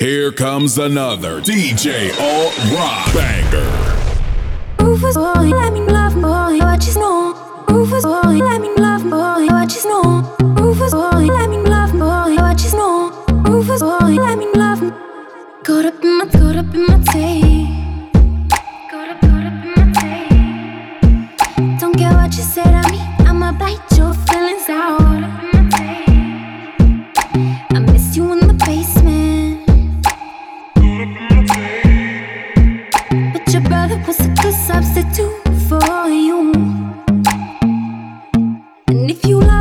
Here comes another DJ All Rock banger. Over boy, let me love boy, what you know. Over boy, let me love boy, what you know. Over boy, let me love boy, what you know. Over boy, let me love. Caught up in my, caught up in my day. Caught up, caught up in my day. Don't care what you said to me, I'ma bite your feelings out. If you like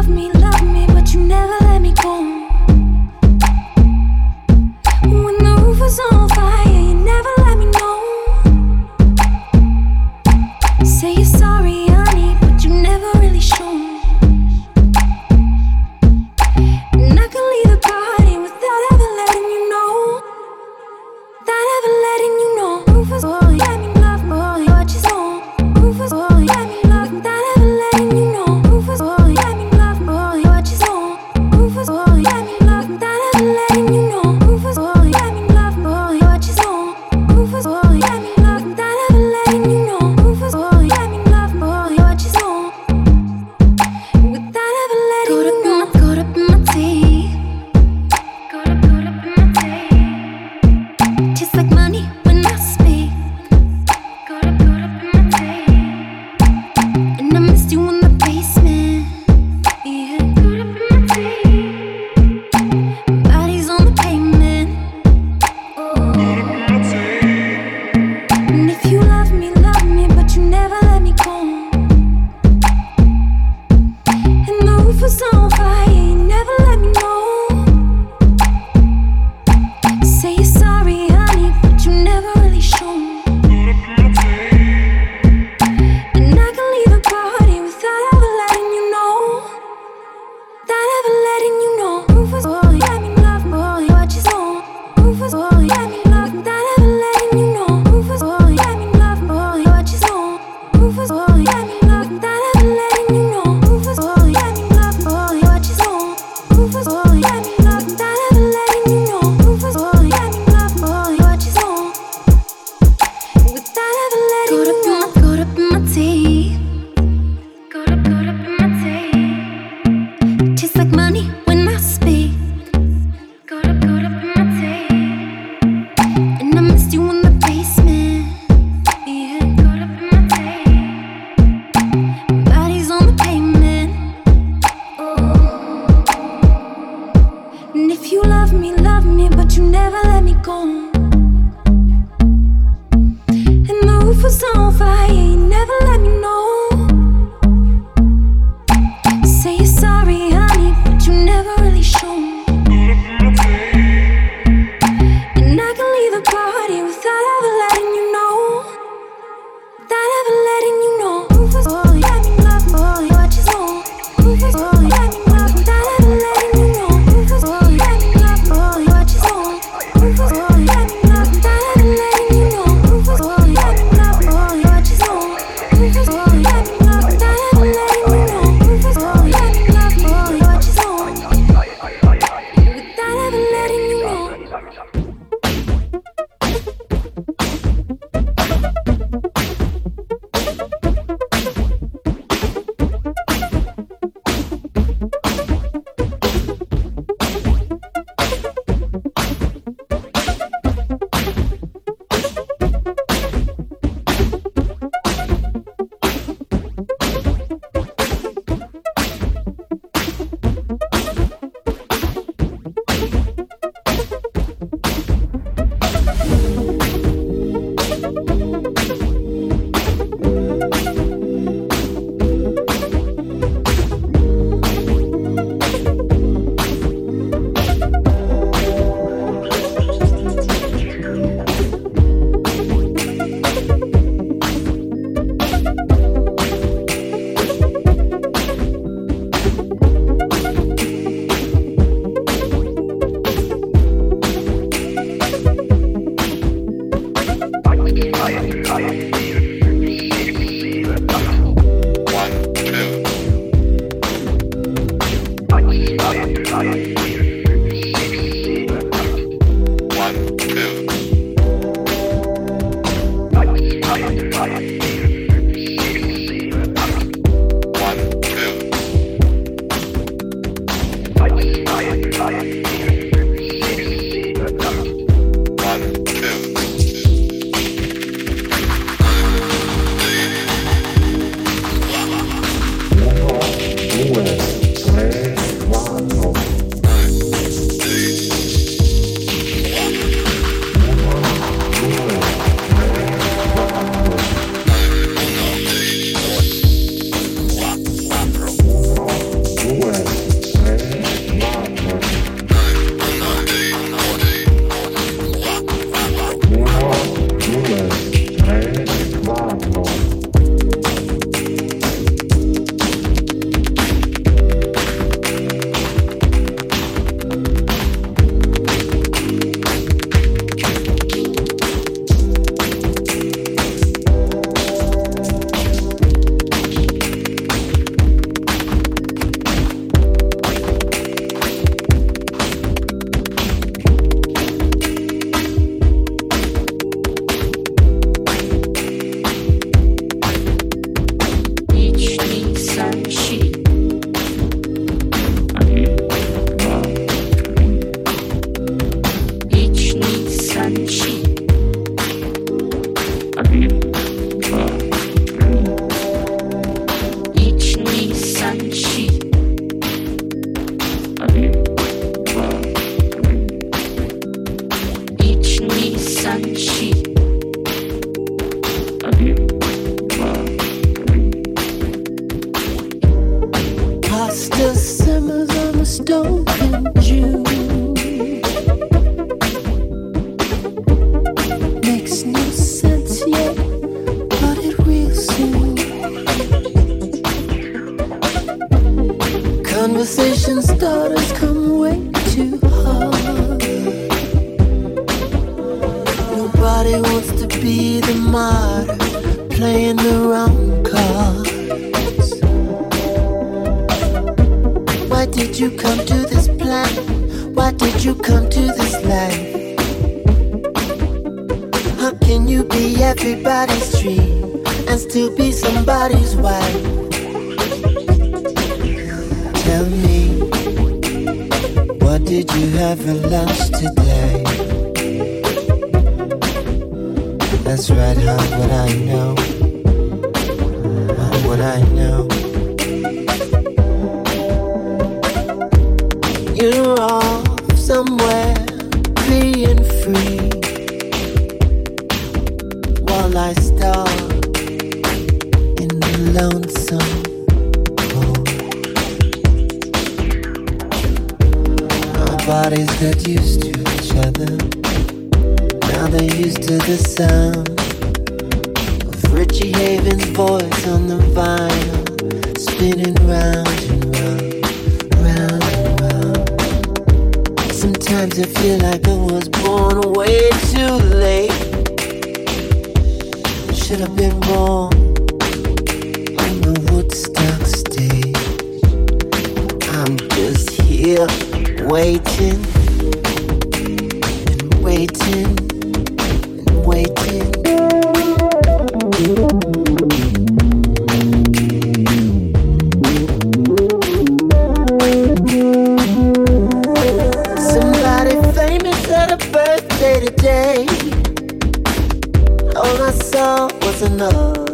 watch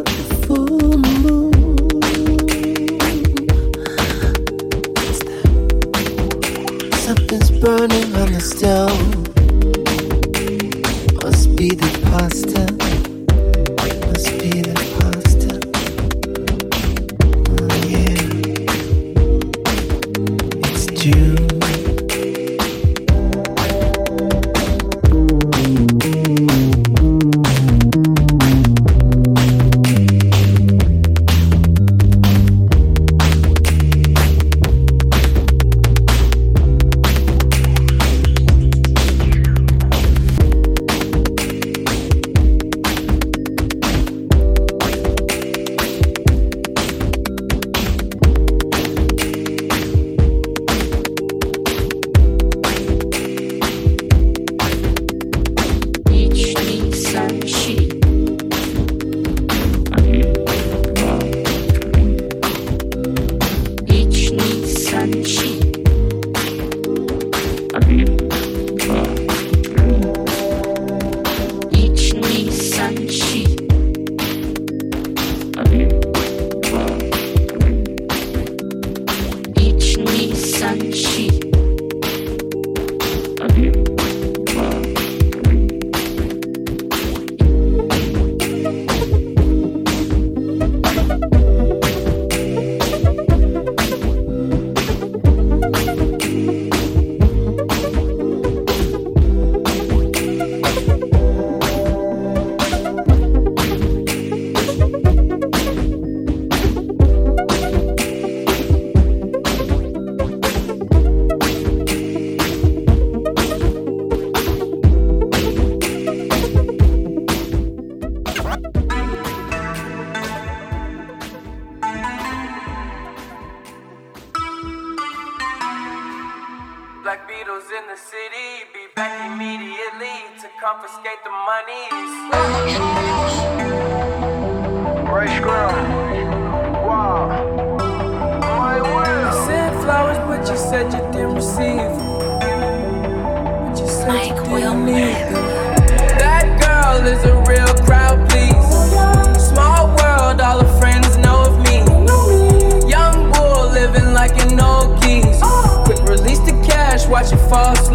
it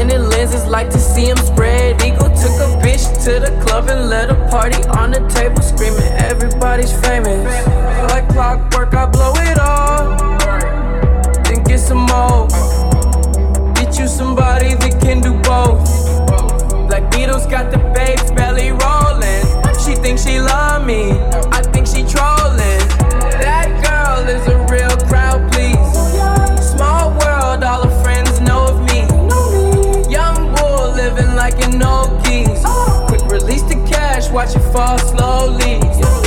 Lennon lenses. Like to see him spread eagle. Took a bitch to the club and let a party on the table, screaming everybody's famous. Like clockwork, I blow it all, then get some more. Get you somebody that can do both. Black Beatles got the babes belly rolling. She thinks she love me, I think she trolling. Watch it fall slowly. Frat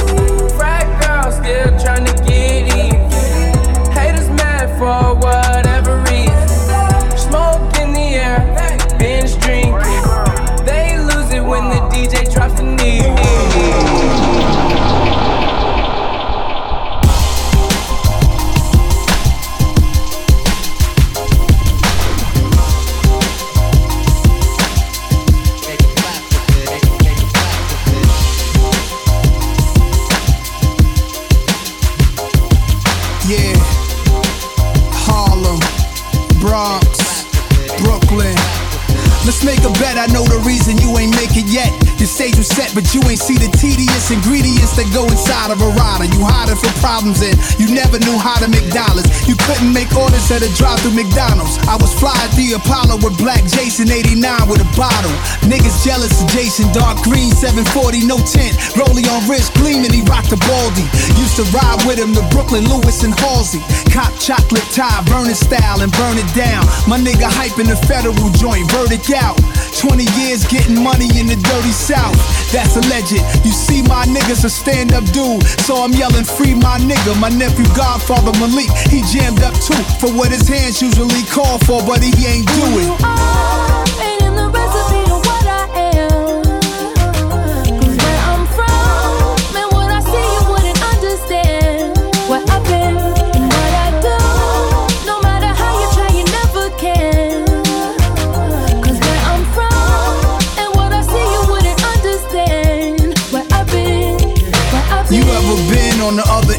that go inside of a rider. You hiding for problems and you never knew how to make dollars. You couldn't make orders at a drive through McDonald's. I was fly the Apollo with Black Jason 89 with a bottle. Niggas jealous of Jason, dark green 740, no tint. Rollie on wrist gleaming, he rocked the baldy. Used to ride with him to Brooklyn, Lewis and Halsey. Cop chocolate tie, burn it style and burn it down. My nigga hyping the federal joint, verdict out. 20 years getting money in the dirty south. That's alleged. You see, my niggas are a stand up dude. So I'm yelling, free my nigga. My nephew, Godfather Malik, he jammed up too. For what his hands usually call for, but he ain't do it.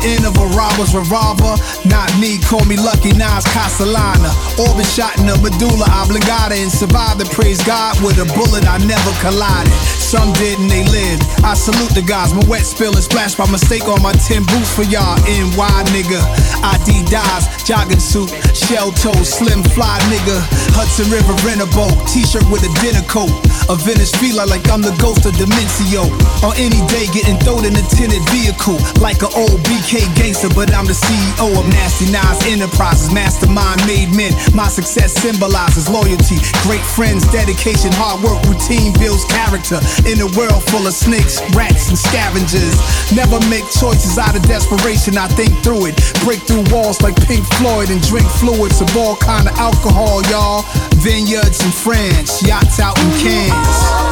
End of a robber's revolver? Not me, call me Lucky Nas Castellana. Orbit shot in the medulla oblongata and survived to praise God with a bullet I never collided. Some didn't, they lived. I salute the guys. My wet spill is splashed by mistake on my 10 boots for y'all. NY nigga. ID dies, jogging suit, shell toe, slim fly nigga. Hudson River rent a boat, t shirt with a dinner coat. A vintage feeler like I'm the ghost of Demencio. On any day, getting thrown in a tinted vehicle. Like an old BK gangster, but I'm the CEO of Nasty Nas Enterprises. Mastermind made men. My success symbolizes loyalty, great friends, dedication, hard work, routine builds character. In a world full of snakes, rats, and scavengers. Never make choices out of desperation. I think through it. Break through walls like Pink Floyd and drink fluids of all kind of alcohol, y'all. Vineyards in France, yachts out in Cannes.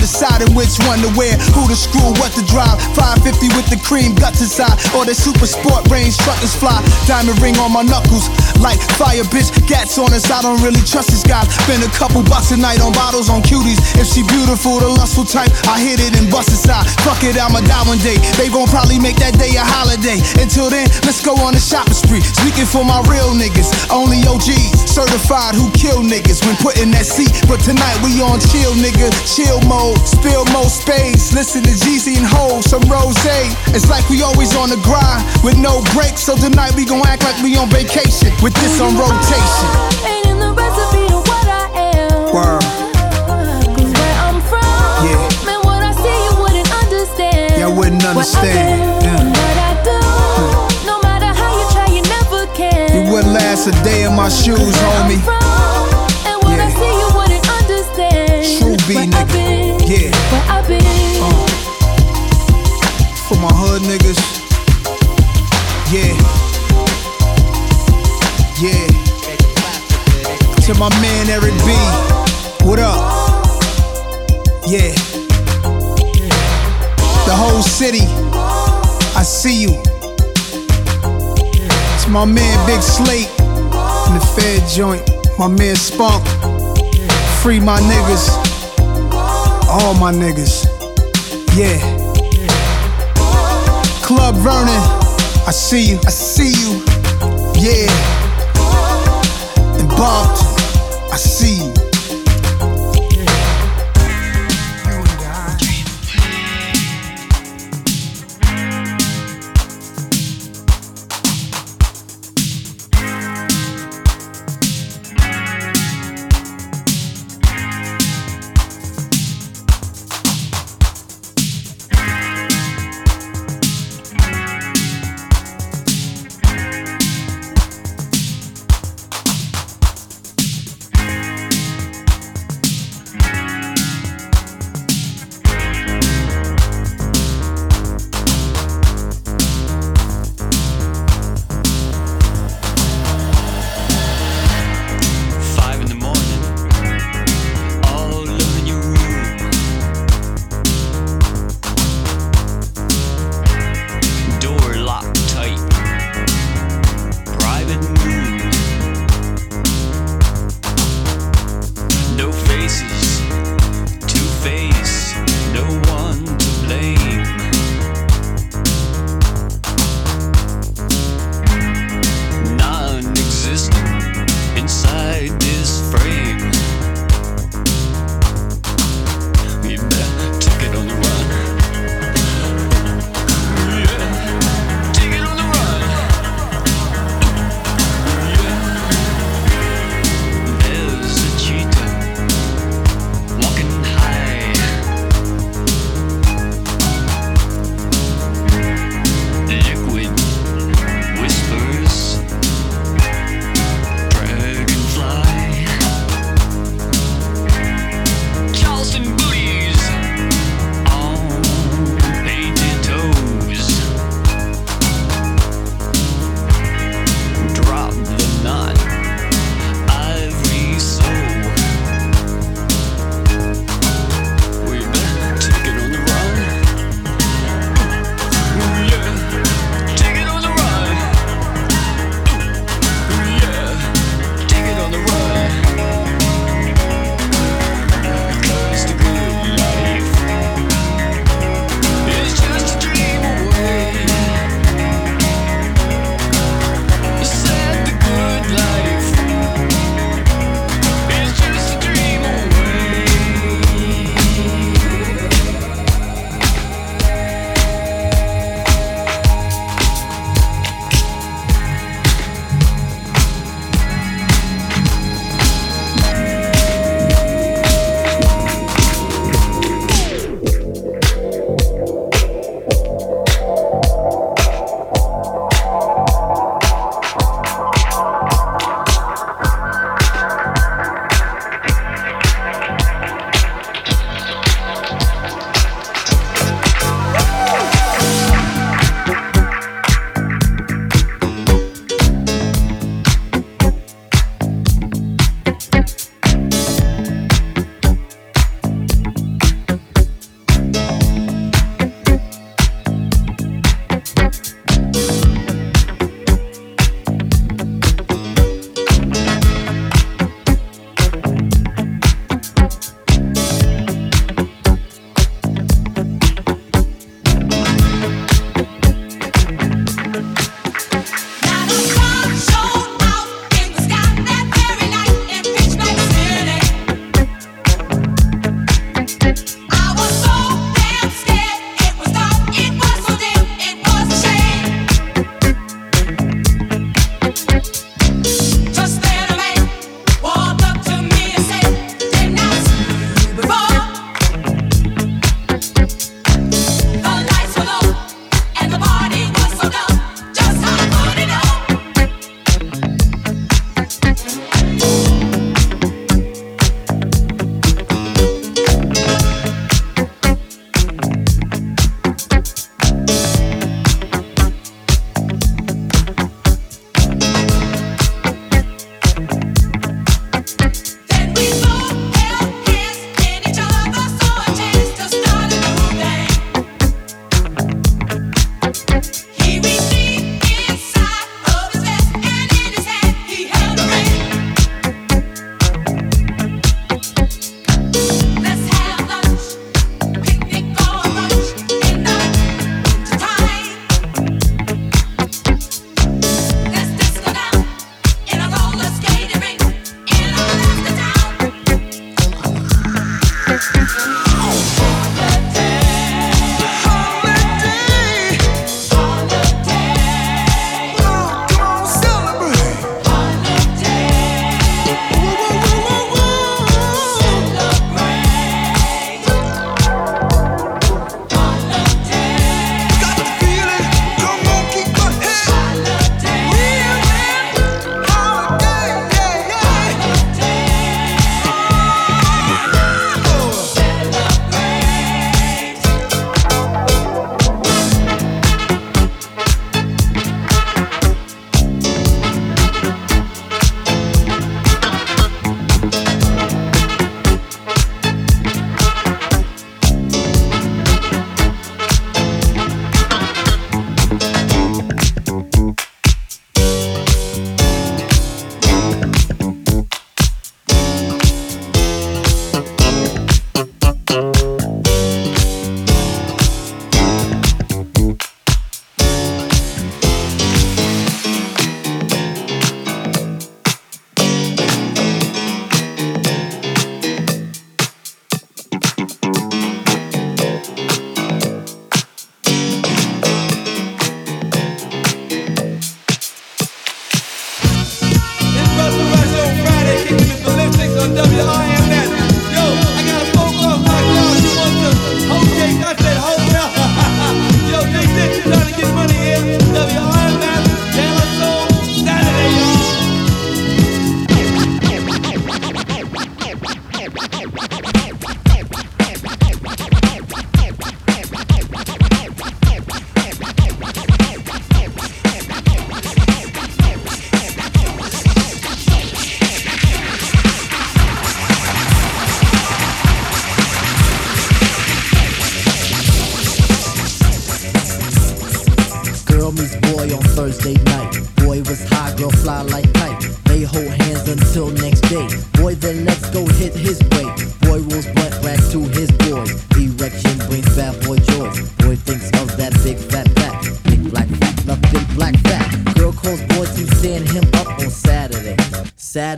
Deciding which one to wear, who to screw, what to drive. 550 with the cream guts inside, or the super sport range truckers fly. Diamond ring on my knuckles, like fire bitch, gats on us. I don't really trust this guy. Spend a couple bucks a night on bottles on cuties. If she beautiful, the lustful type, I hit it and bust inside. Fuck it, I'ma die one day. They gon' probably make that day a holiday. Until then, let's go on a shopping spree. Speaking for my real niggas, only OGs, certified who kill niggas when put in that seat. But tonight we on chill, nigga, chill mode, spill more space. Listen to Jeezy and Ho, some rose. It's like we always on the grind with no breaks. So tonight we gon' act like we on vacation this on rotation. Ain't in the recipe to what I am. Word. 'Cause where I'm from, Yeah. man, what I see you wouldn't understand. Wouldn't understand, yeah. What I do, no matter how you try, you never can. You wouldn't last a day in my shoes, homie. from, and what I Yeah. see you wouldn't understand. True B, Where nigga. been, Yeah. Where I've been. Uh. For my hood niggas. Yeah. Yeah. To my man Eric B. What up? Yeah. The whole city, I see you. It's my man Big Slate in the Fed joint. My man Spunk. Free my niggas. All my niggas. Yeah. Club Vernon, I see you. I see you. Yeah. In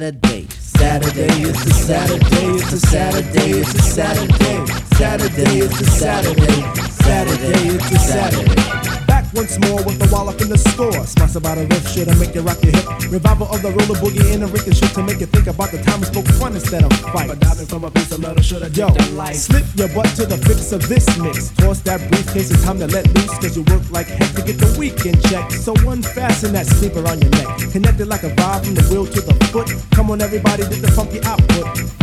Saturday. Saturday, it's a Saturday, it's a Saturday, it's a Saturday. Saturday, it's a Saturday. Saturday, it's a Saturday. Back once more with the wallop in the score. By the riff shit to make you rock your hip. Revival of the roller boogie and the ricochet to make you think about the time we spoke fun instead of fight. But diving from a piece of metal should have Yo, slip your butt to the fix of this mix. Toss that briefcase, it's time to let loose. Cause you work like heck to get the weekend check. So unfasten that sleeper on your neck. Connected like a vibe from the wheel to the foot. Come on, everybody, get the funky output.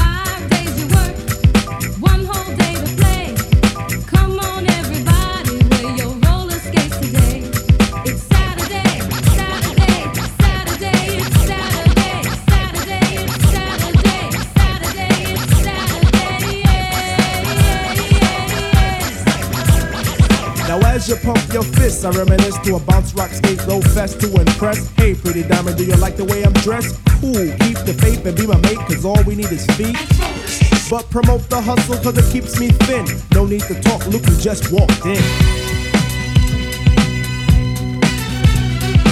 As you pump your fists, I reminisce to a bounce rock skate low fest to impress. Hey, pretty diamond, do you like the way I'm dressed? Cool, keep the faith and be my mate, cause all we need is feet. But promote the hustle cause it keeps me thin. No need to talk, look who just walked in.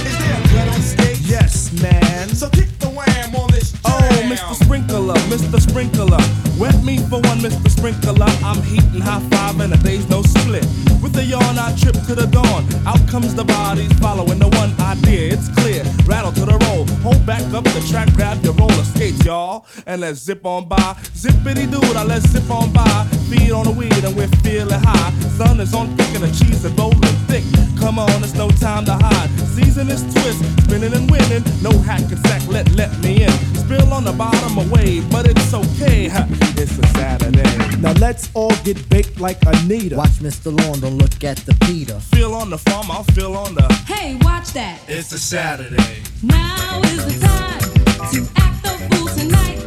Is there a on stage? Yes, man. So kick the wham on this jam. Oh, Mr. Sprinkler, Mr. Sprinkler. Wet me for one, Mr. Sprinkler. I'm heating high five and a day's no split. With the yawn, I trip to the dawn. Out comes the bodies following the one idea. It's clear. Rattle to the roll. Hold back up the track, grab your roller skates, y'all. And let's zip on by. Zippity doo, I let's zip on by. Feed on the weed and we're feeling high. Sun is on thick and the cheese is rolling thick. Come on, it's no time to hide. Season is twist, spinning and winning. No hack and sack, let let me in. Spill on the bottom away, but it's okay. huh, It's a Saturday. Now let's all get baked like Anita. Watch Mr. Lawn, don't look at the Peter. Feel on the farm, I'll feel on the. Hey, watch that. It's a Saturday. Now is the time to act the fool tonight.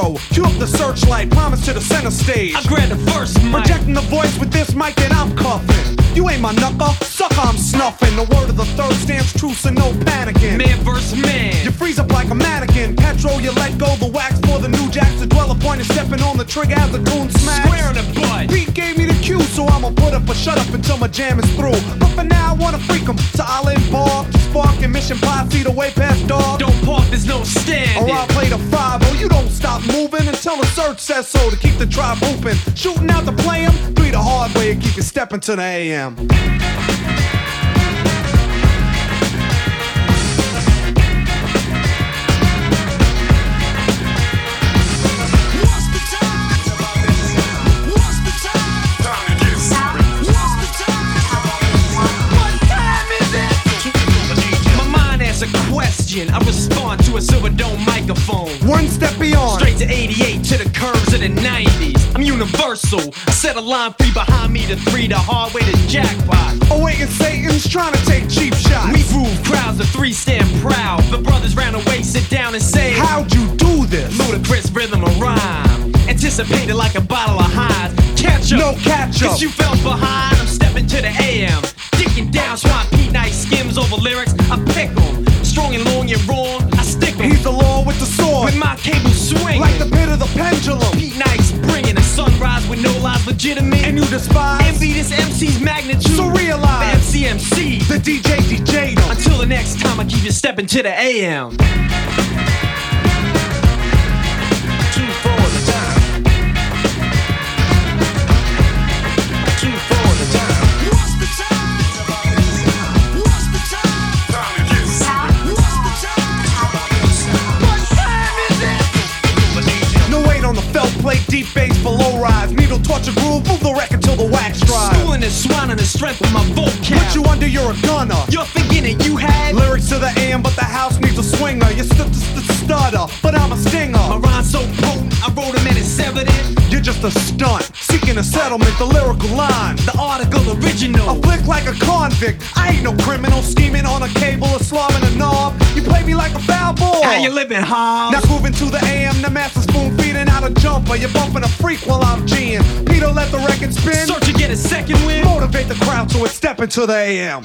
Cue up the searchlight, promise to the center stage. I grab the first mic. Projecting the voice with this mic that I'm coughing. You ain't my knucker, sucker, I'm snuffing. The word of the third stands true, so no panicking. Man versus man. You freeze up like a mannequin. Petrol, you let go the wax for the new jacks. The dweller point is stepping on the trigger as the goon smash. Square in the butt. Pete gave me the cue, so I'ma put up a shut up until my jam is through. But for now, I wanna freak 'em. So I'll embark, spark and mission posse feet away past dog. Don't park, there's no standing. Or I'll play the five. five, oh you don't stop moving until the Serch says so to keep the tribe hooping. Shooting out to play 'em, three the hard way and keep you stepping to the AM. One step beyond. Straight to 88 to the curves of the 90s. I'm universal. I set a line free behind me to three, the hard way to jackpot. Oh wait, and Satan's trying to take cheap shots. We groove crowds, the three stand proud. The brothers round the way sit down and say, How'd you do this? Ludicrous rhythm of rhyme. Anticipated like a bottle of highs. Catch up. No catch up. Cause you fell behind. I'm stepping to the AM. Digging down, swat Pete Nice skims over lyrics. I pick 'em. Strong and long and wrong. Stick 'em. He's the law with the sword. With my cable swinging. Like the pit of the pendulum. Pete Nice bringing a sunrise with no lies legitimate. And you despise. Envy this MC's magnitude. So realize. The MCMC. The DJ 'em. Until the next time I keep you stepping to the AM. Deep bass below rise. Needle a groove, move the record till the wax dries. Schooling is swine on the strength of my vocab. Put you under, you're a gunner. You're thinking that you had Lyrics to the AM, but the house needs a swinger. You're st- st- st- stutter, but I'm a stinger. my rhymes so potent. I wrote them and it's evident. You're just a stunt, seeking a settlement, the lyrical line. The article original. I flick like a convict. I ain't no criminal scheming on a cable or slamming a knob. You play me like a foul boy. How you living, Hobbs? Now grooving to the AM, the master spoon feeding out a jumper. You're bumping a freak while I'm G'ing. Peter let the record spin. Serch to get a second win. Motivate the crowd so it's stepping to the AM.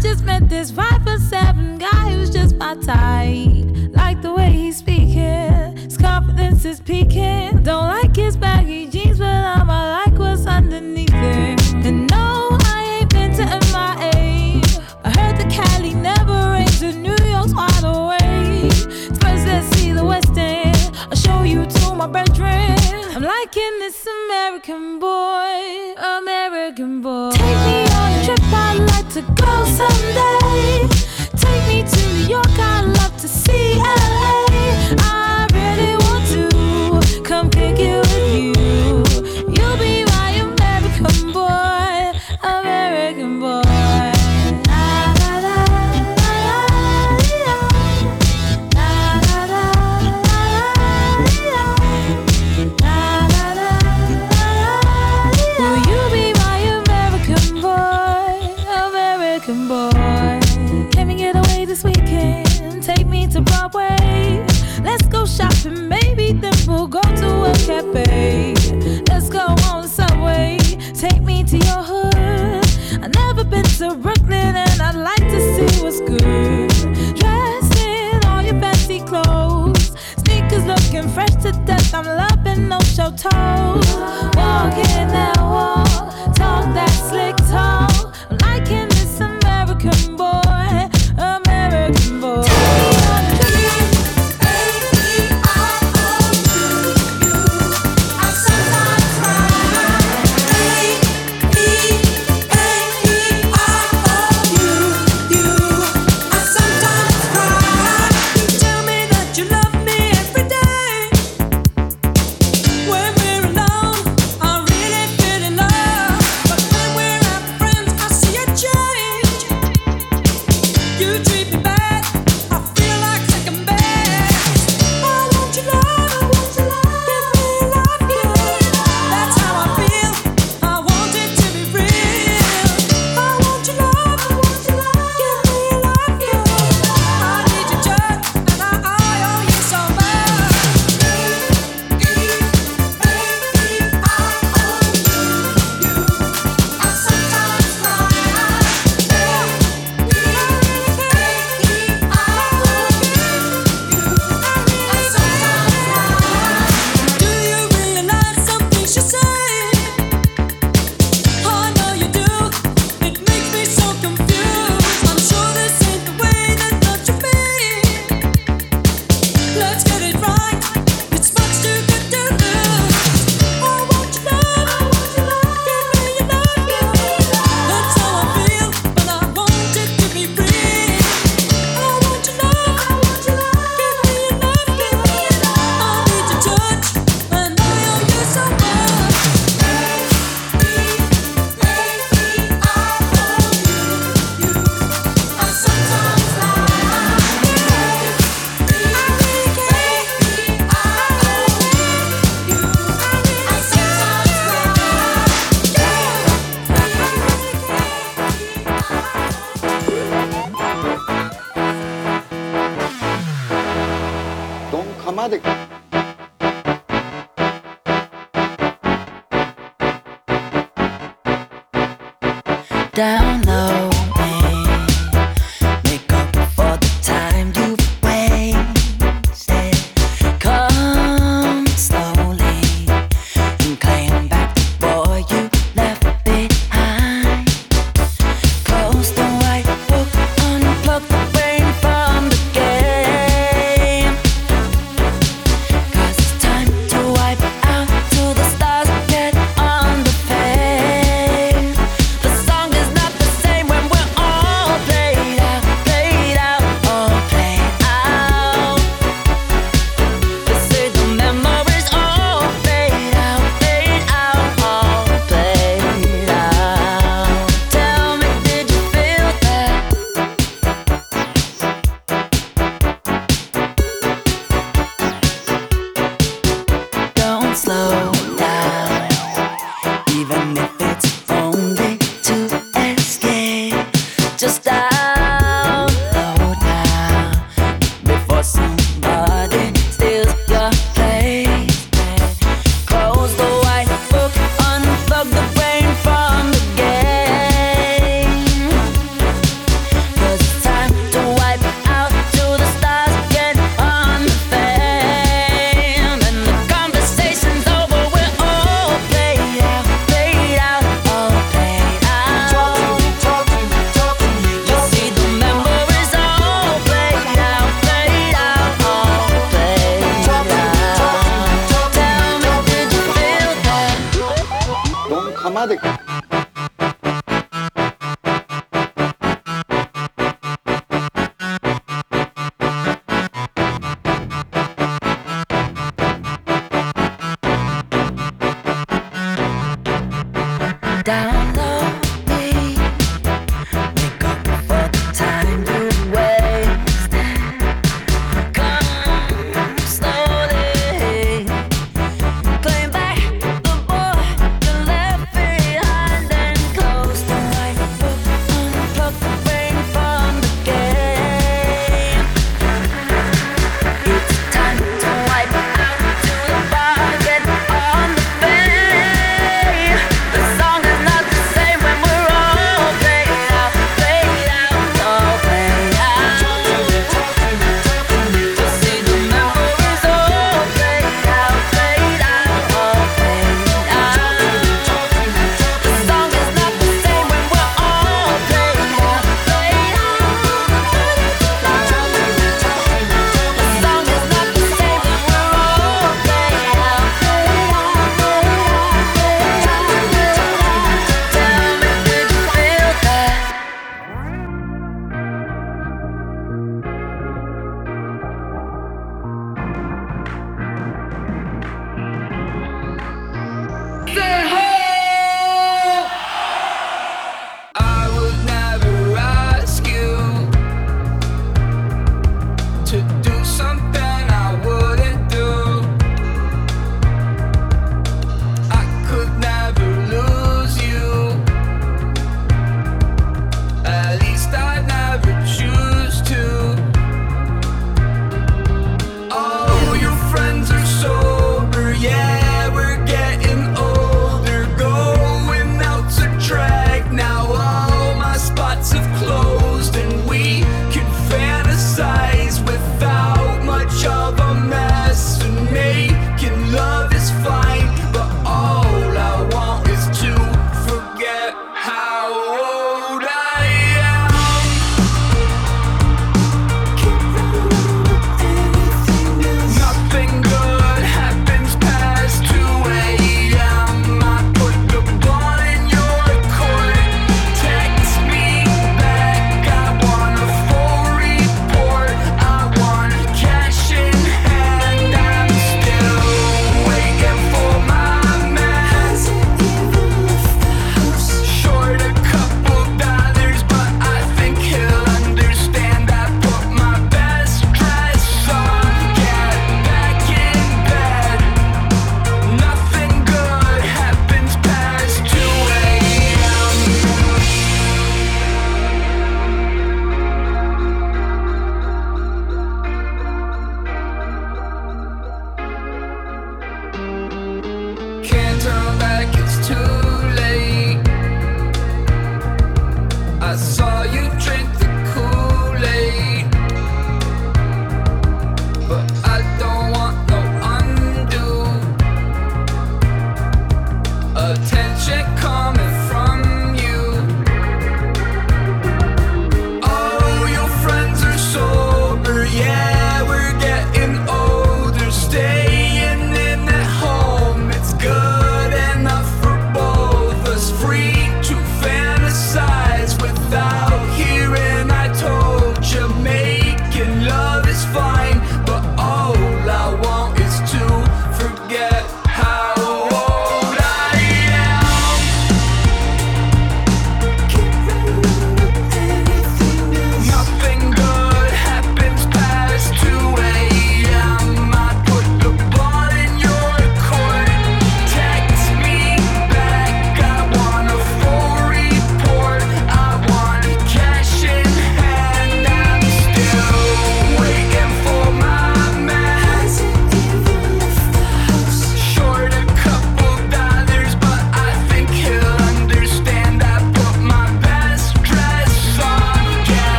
Just met this five foot seven guy who's just my type. Like the way he's speaking, his confidence is peaking. Don't like his baggy jeans, but I'ma like what's underneath it. And no, I ain't been to MIA. I heard the Cali never rains, and New York's wide awake. First, let's see the West End. I'll show you to my bedroom. I'm liking this American boy, American boy. Take me on a trip, I'd like to go someday. Take me to New York, I'd love to see LA. Show toes. Walking that walk, talk that slick talk.